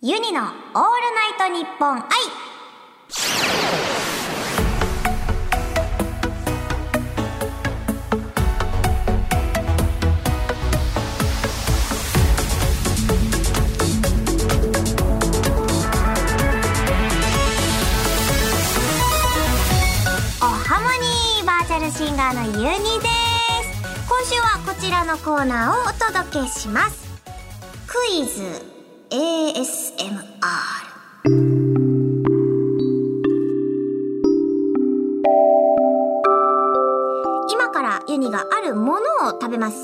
ユニのオールナイトニッポン愛おハモニーバーチャルシンガーのユニです。今週はこちらのコーナーをお届けします。クイズ。ASMR 今からユニがあるものを食べます。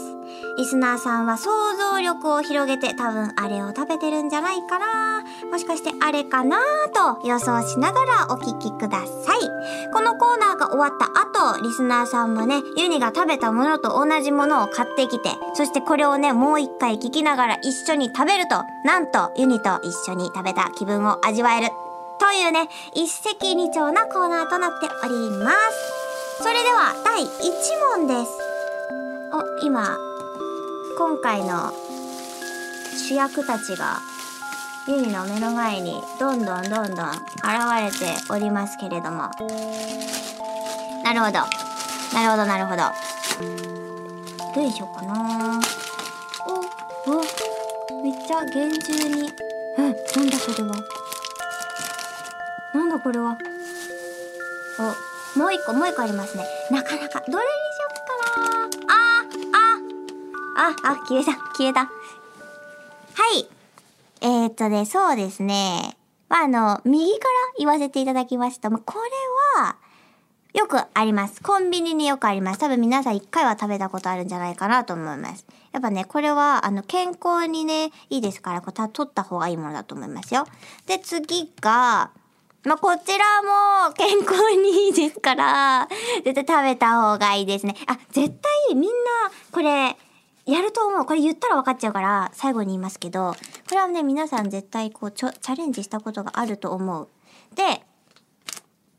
リスナーさんは想像力を広げて多分あれを食べてるんじゃないかな。もしかしてあれかなと予想しながらお聞きください。このコーナーが終わった後リスナーさんもねユニが食べたものと同じものを買ってきてそしてこれをねもう一回聞きながら一緒に食べるとなんとユニと一緒に食べた気分を味わえる。というね一石二鳥なコーナーとなっております。それでは第1問です。お今今回の主役たちがユニの目の前にどんどんどんどん現れておりますけれども。なるほど。なるほどなるほど。どうしょうかな。おおめっちゃ厳重に。えなんだそれは。なんだこれは。おもう一個もう一個ありますね。なかなかどれにしよっかな。ああああ消えた消えた。はい。えー、っとね、そうですね。まあ、あの、右から言わせていただきますと、まあ、これは、よくあります。コンビニによくあります。多分皆さん一回は食べたことあるんじゃないかなと思います。やっぱね、これは、あの、健康にね、いいですから、こうた取った方がいいものだと思いますよ。で、次が、まあ、こちらも健康にいいですから、絶対食べた方がいいですね。あ、絶対みんな、これ、やると思う。これ言ったら分かっちゃうから、最後に言いますけど、これはね、皆さん絶対こう、ちょ、チャレンジしたことがあると思う。で、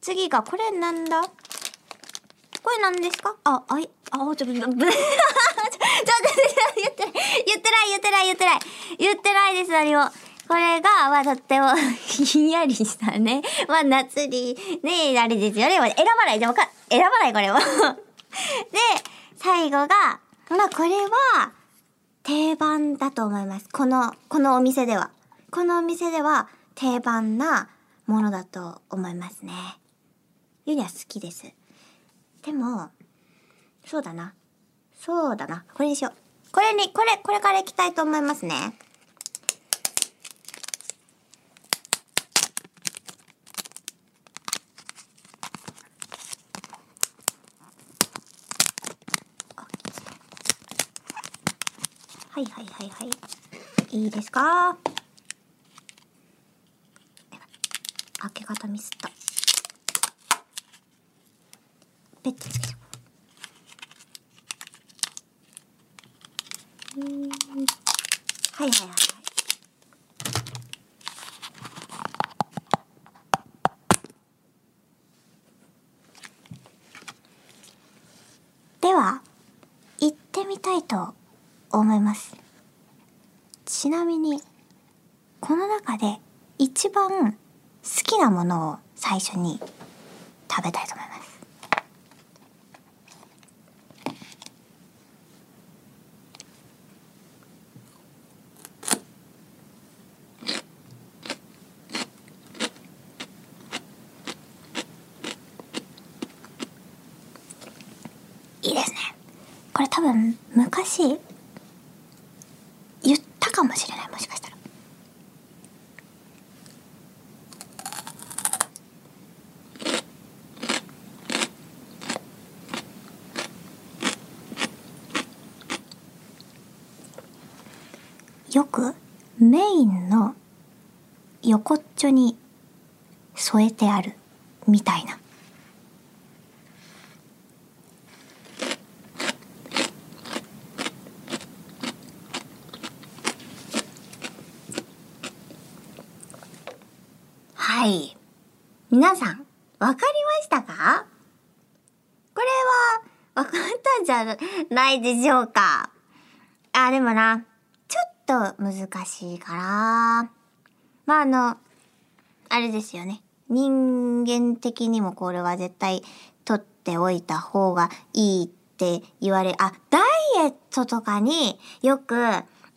次が、これなんだ？これ何ですか？あ、あい、あ、ちょっと、ちょ、ちょ、ちょ、ちょ、言ってない、言ってない、言ってない、言ってない、言ってないです、何も。これが、まあ、とっても、ひんやりしたね。まあ、夏に、ね、あれですよね。選ばない。でもか、選ばない、これも。で、最後が、まあ、これは、定番だと思います。この、このお店では。このお店では、定番なものだと思いますね。ユニは好きです。でも、そうだな。そうだな。これにしよう。これに、これ、これから行きたいと思いますね。はいはいはいはい。いいですか？開け方ミスった。ペットつけちゃおう。うーんはいはいはいはい。では、行ってみたいと思います。ちなみに、この中で一番好きなものを最初に食べたいと思います。いいですね。これ多分昔言ったかもしれないもしかしたらよくメインの横っちょに添えてあるみたいな。はい。皆さん、わかりましたか？これは、わかったんじゃないでしょうか。あ、でもな、と難しいから。まあ、あの、あれですよね。人間的にもこれは絶対取っておいた方がいいって言われ、あ、ダイエットとかによく、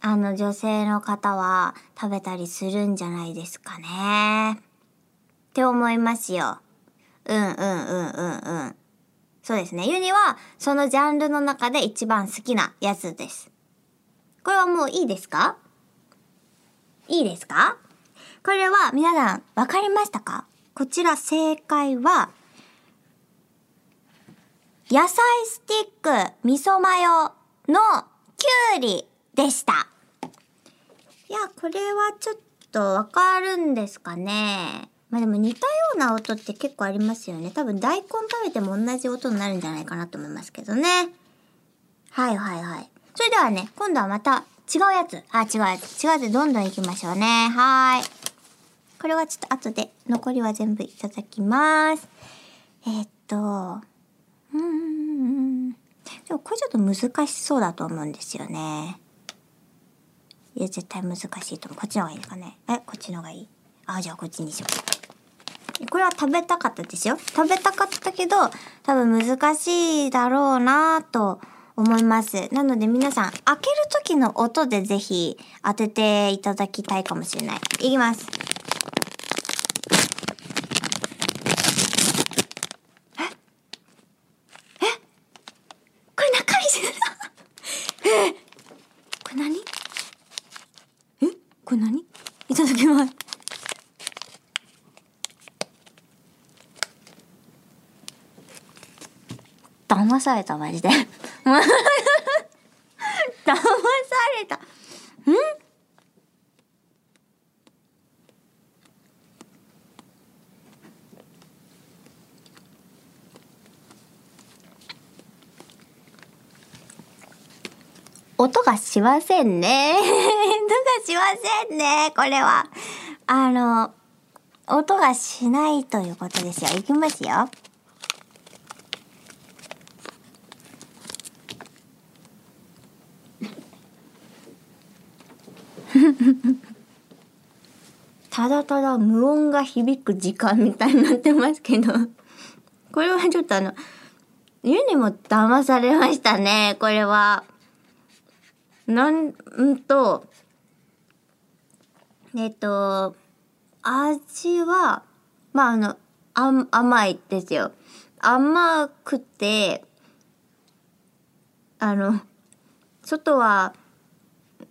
あの女性の方は食べたりするんじゃないですかね。って思いますよ。うんうんうんうんうん。そうですね。ユニはそのジャンルの中で一番好きなやつです。これはもういいですか？いいですか？これは皆さんわかりましたか？こちら正解は、野菜スティック味噌マヨのきゅうりでした。いや、これはちょっとわかるんですかね？まあでも似たような音って結構ありますよね。多分大根食べても同じ音になるんじゃないかなと思いますけどね。はいはいはい。それではね、今度はまた違うやつ。あ、違うやつ。違うやつどんどん行きましょうね。はーい。これはちょっと後で残りは全部いただきます。えー、っと、うん。でもこれちょっと難しそうだと思うんですよね。いや、絶対難しいと思う。こっちの方がいいですかね。え、こっちの方がいい？あ、じゃあこっちにしよう。これは食べたかったですよ。食べたかったけど、多分難しいだろうなと思います。なので皆さん、開ける時の音でぜひ当てていただきたいかもしれない。いきます。これ何？いただきます。騙された、マジで。騙された。ん？音がしませんね。音がしませんね。これは。あの、音がしないということですよ。いきますよ。ただただ無音が響く時間みたいになってますけどこれはちょっとあの、湯にも騙されましたね、これは。なんんと、えっと、味は、まあ、あの、あ甘いですよ。甘くて、あの、外は、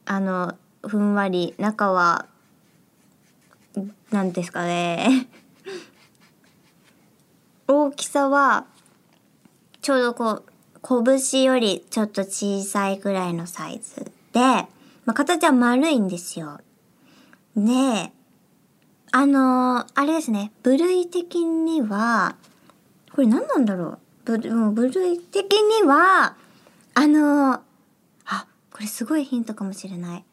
あの、ふんわり、中は、なんですかね。大きさは、ちょうどこう、拳よりちょっと小さいぐらいのサイズで、まあ、形は丸いんですよ。で、あのー、あれですね、部類的には、これ何なんだろう部部類的には、あのー、あ、これすごいヒントかもしれない。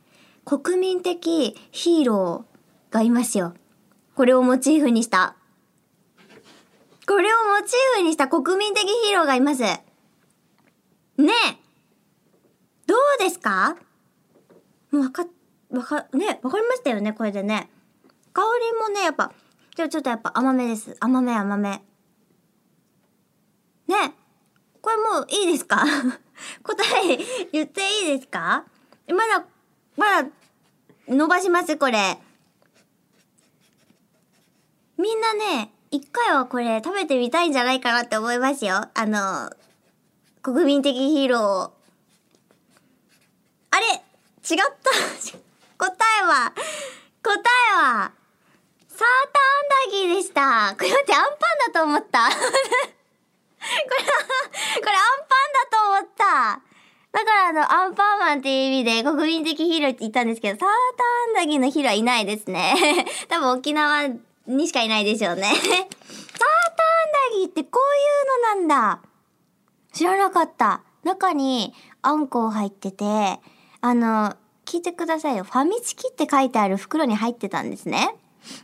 国民的ヒーローがいますよ。これをモチーフにした。これをモチーフにした国民的ヒーローがいます。ねえどうですか？もうわか、わか、ね、わかりましたよね、これでね。香りもね、やっぱ、ちょ、ちょっとやっぱ甘めです。甘め甘め。ねこれもういいですか？答え言っていいですか？まだ、まだ、伸ばします、これ。みんなね、一回はこれ食べてみたいんじゃないかなって思いますよ。あの、国民的ヒーローを。あれ違った 答えは、答えは、サーターアンダギーでした。これ待って、アンパンだと思った。これ、これアンパンだと思った。だからあの、アンパンマンっていう意味で国民的ヒーローって言ったんですけど、サーターアンダギーのヒーローはいないですね。多分沖縄にしかいないでしょうね。サーターアンダギーってこういうのなんだ。知らなかった。中にあんこ入ってて、あの、聞いてくださいよ。ファミチキって書いてある袋に入ってたんですね。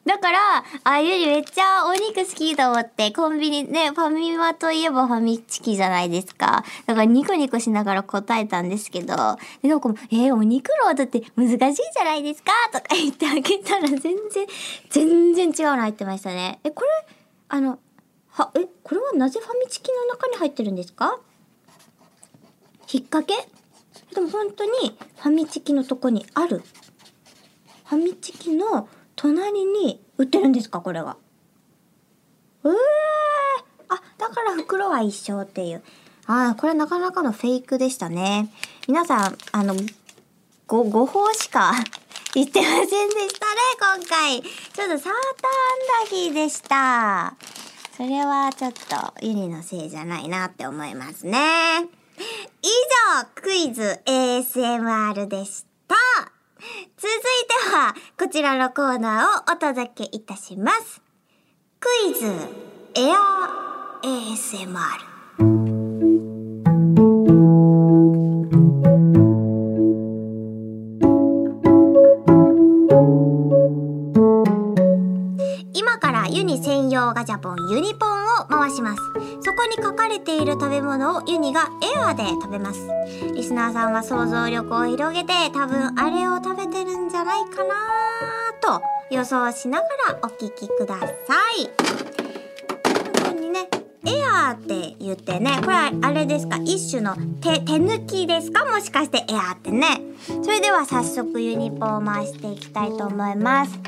だから、あゆりめっちゃお肉好きと思って、コンビニね、ファミマといえばファミチキじゃないですか。だからニコニコしながら答えたんですけど、で、なんか、えー、お肉の音って難しいじゃないですか？とか言ってあげたら全然、全然違うの入ってましたね。え、これ、あの、は、え、これはなぜファミチキの中に入ってるんですか？引っ掛け？でも本当にファミチキのとこにある。ファミチキの隣に売ってるんですかこれが。えー、あ、だから袋は一緒っていう。ああ、これなかなかのフェイクでしたね。皆さん、あの、ご、誤報しか 言ってませんでしたね、今回。ちょっとサーターアンダギーでした。それはちょっとユニのせいじゃないなって思いますね。以上、クイズ ASMR でした。続いては、こちらのコーナーをお届けいたします。クイズエア ASMR。ニ専用ガチャポンユニポンを回します。そこに書かれている食べ物をユニがエアで食べます。リスナーさんは想像力を広げて多分あれを食べてるんじゃないかなと予想しながらお聞きください。本当にね、エアーって言ってね、これはあれですか？一種の手、手抜きですか？もしかしてエアーってね。それでは早速ユニポンを回していきたいと思います。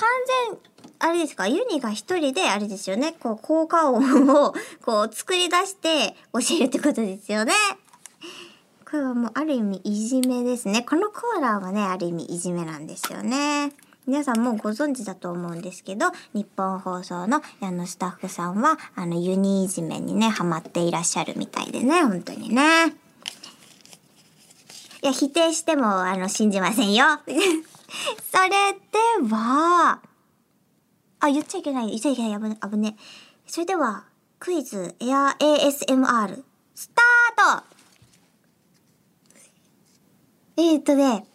完全、あれですか？ユニが一人であれですよね？こう、効果音を、こう、作り出して教えるってことですよね？これはもうある意味いじめですね。このコーナーはね、ある意味いじめなんですよね。皆さんもうご存知だと思うんですけど、日本放送のあのスタッフさんは、あのユニいじめにね、ハマっていらっしゃるみたいでね、本当にね。いや、否定しても、あの、信じませんよ。それでは、あ、言っちゃいけない。言っちゃいけない。危ね、危ね。それでは、クイズエア ASMR、スタートえー、っとね、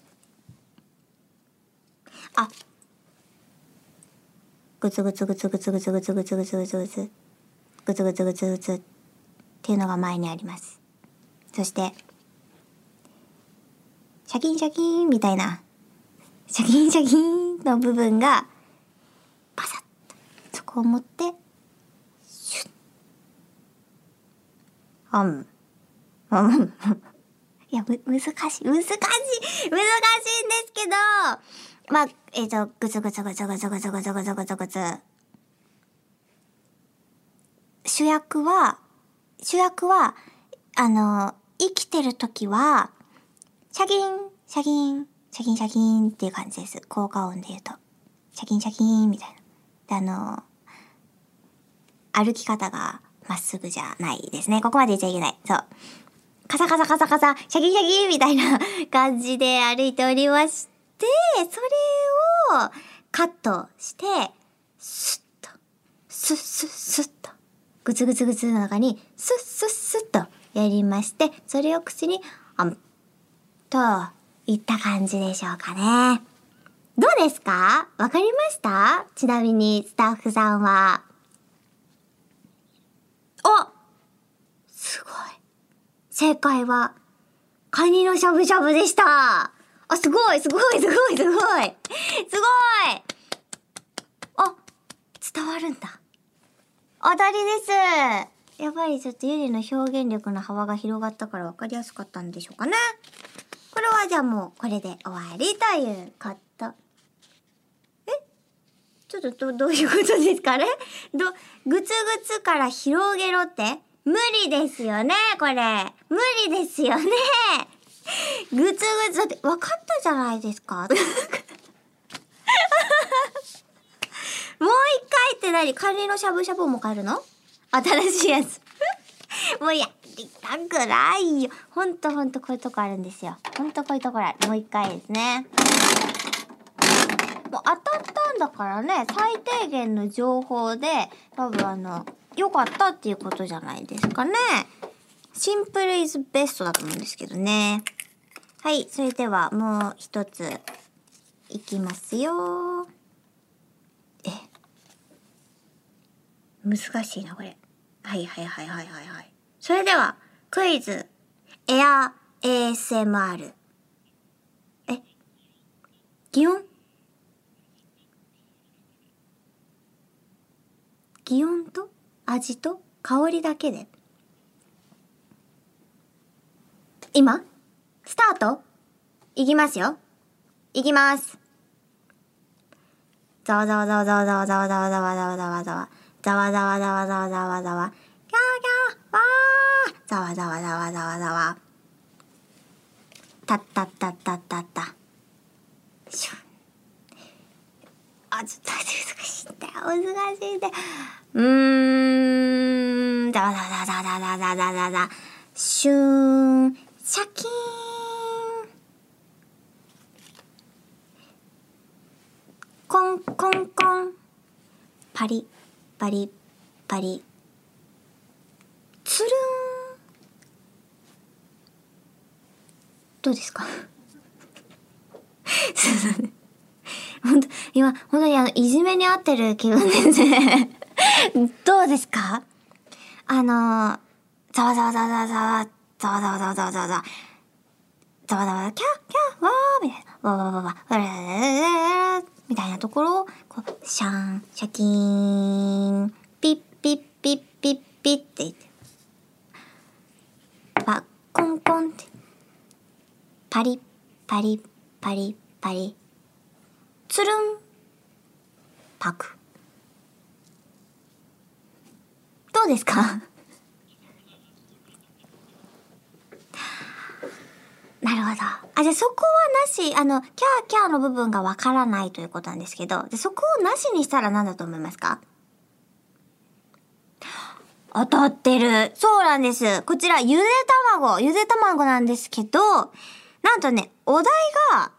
あ、ぐつぐつぐつぐつぐつぐつぐつぐつぐつぐつ、ぐつぐつぐつぐつっていうのが前にあります。そして、シャキンシャキンみたいな、シャキンシャキンの部分が、パサッと、そこを持って、シュッ。あん。あん。いや、む、難しい、難しい、難しいんですけど、まあ、えっ、と、ぐつぐつぐつぐつぐつぐつぐつぐつぐつ。主役は、主役は、あの、生きてる時は、シャキン、シャキン、シャキンシャキンっていう感じです。効果音で言うと。シャキンシャキンみたいな。で、あの、歩き方がまっすぐじゃないですね。ここまで言っちゃいけない。そう。カサカサカサカサ、シャキンシャキンみたいな感じで歩いておりまして、それをカットして、スッと、スッスッスッと、グツグツグツの中に、スッスッスッとやりまして、それを口に、あん、と、いった感じでしょうかね。どうですか？わかりました？ちなみにスタッフさんは。おすごい。正解は、カニのしゃぶしゃぶでした。あ、すごい、すごい、すごい、すごい。すごいあ、伝わるんだ。当たりです。やっぱりちょっとゆりの表現力の幅が広がったから分かりやすかったんでしょうかね。これはじゃあもうこれで終わりということ。え？ちょっとど、どういうことですか？ねど、ぐつぐつから広げろって？無理ですよねこれ。無理ですよねぐつぐつ、だって分かったじゃないですか。もう一回って何？カニのしゃぶしゃぶも買えるの？新しいやつ。もういいやりたくないよ。ほんとほんとこういうとこあるんですよ。ほんとこういうところある。もう一回ですね。もう当たったんだからね、最低限の情報で、多分あの、良かったっていうことじゃないですかね。シンプルイズベストだと思うんですけどね。はい、それではもう一ついきますよえ難しいなこれはいはいはいはいはいはいそれではクイズ。エア ASMR え？擬音？擬音と？味と？香りだけで。今？スタート？いきますよ。いきます。ざわざわざわざわざわざわざわざわざわざわざわざわざわざわざわざわざわわー。ざわざわざわざわざわ。たったったったったった。しょあちょっと難しいんだよ。難しいんだよ。うーん。ざわざわざわざわざわざわざわシーンシャキーンコンコンコンパリパリパリつるん。どうですか？本当今本当にあのいじめに合ってる気分ですね。どうですか？あのざわざわざわざわざわざわざわざわざわざわざわざわざわキャッキャッわーみたいなわわわわわわみたいなところをこうシャンシャキーンピッピッピッピッピッって言ってコンコンってパリッパリパリパリつるんパク。どうですか？なるほど。あ、じゃあそこはなし、あの、キャーキャーの部分がわからないということなんですけど、でそこをなしにしたら何だと思いますか？当たってる。そうなんです。こちら、ゆで卵、ゆで卵なんですけど、なんとね、お題が、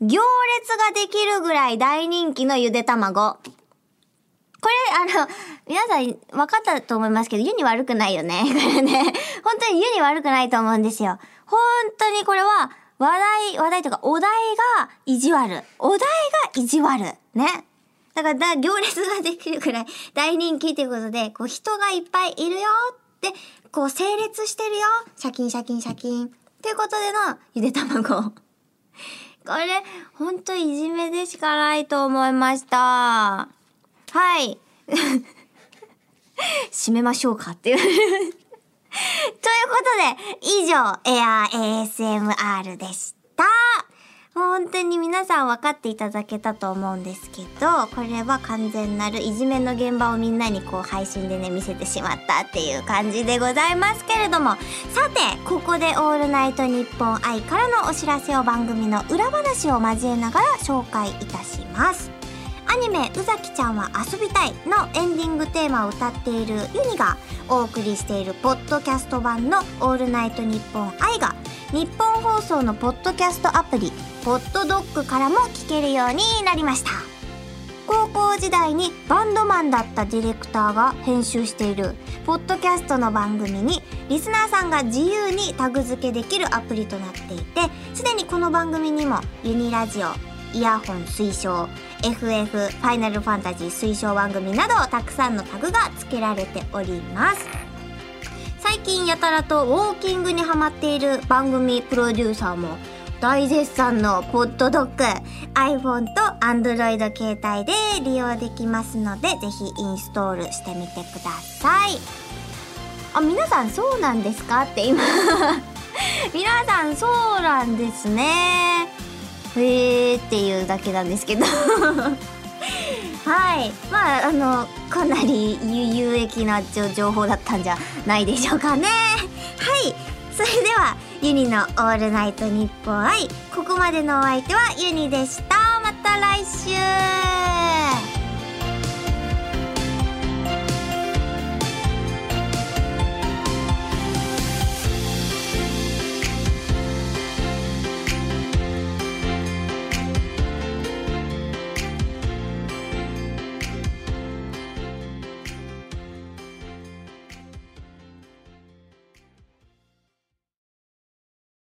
行列ができるぐらい大人気のゆで卵。これ、あの、皆さん分かったと思いますけど、湯に悪くないよね。これね。本当に湯に悪くないと思うんですよ。本当にこれは、話題、話題とか、お題が意地悪。お題が意地悪。ね。だからだ、行列ができるくらい大人気ということで、こう人がいっぱいいるよって、こう整列してるよ。シャキンシャキンシャキン。ということでのゆで卵。これ、ほんといじめでしかないと思いました。はい。締めましょうかっていう。ということで、以上、エアー ASMR でした。本当に皆さん分かっていただけたと思うんですけど、これは完全なるいじめの現場をみんなにこう配信でね見せてしまったっていう感じでございますけれども、さて、ここでオールナイトニッポン愛からのお知らせを番組の裏話を交えながら紹介いたします。アニメ「宇崎ちゃんは遊びたい」のエンディングテーマを歌っているユニがお送りしているポッドキャスト版の「オールナイトニッポン愛」が日本放送のポッドキャストアプリ「ポッドドッグ」からも聞けるようになりました。高校時代にバンドマンだったディレクターが編集しているポッドキャストの番組にリスナーさんが自由にタグ付けできるアプリとなっていてすでにこの番組にもユニラジオイヤホン推奨 FF ファイナルファンタジー推奨番組などたくさんのタグが付けられております。近やたらとウォーキングにハマっている番組プロデューサーも大絶賛のポッドドッグ iPhone と Android 携帯で利用できますのでぜひインストールしてみてください。あ皆さんそうなんですかって今。皆さんそうなんですね。へーっていうだけなんですけど。はい。まああのかなり有益な情報だったんじゃないでしょうかね。はい。それではユニの「オールナイトニッポン愛」ここまでのお相手はユニでした。また来週。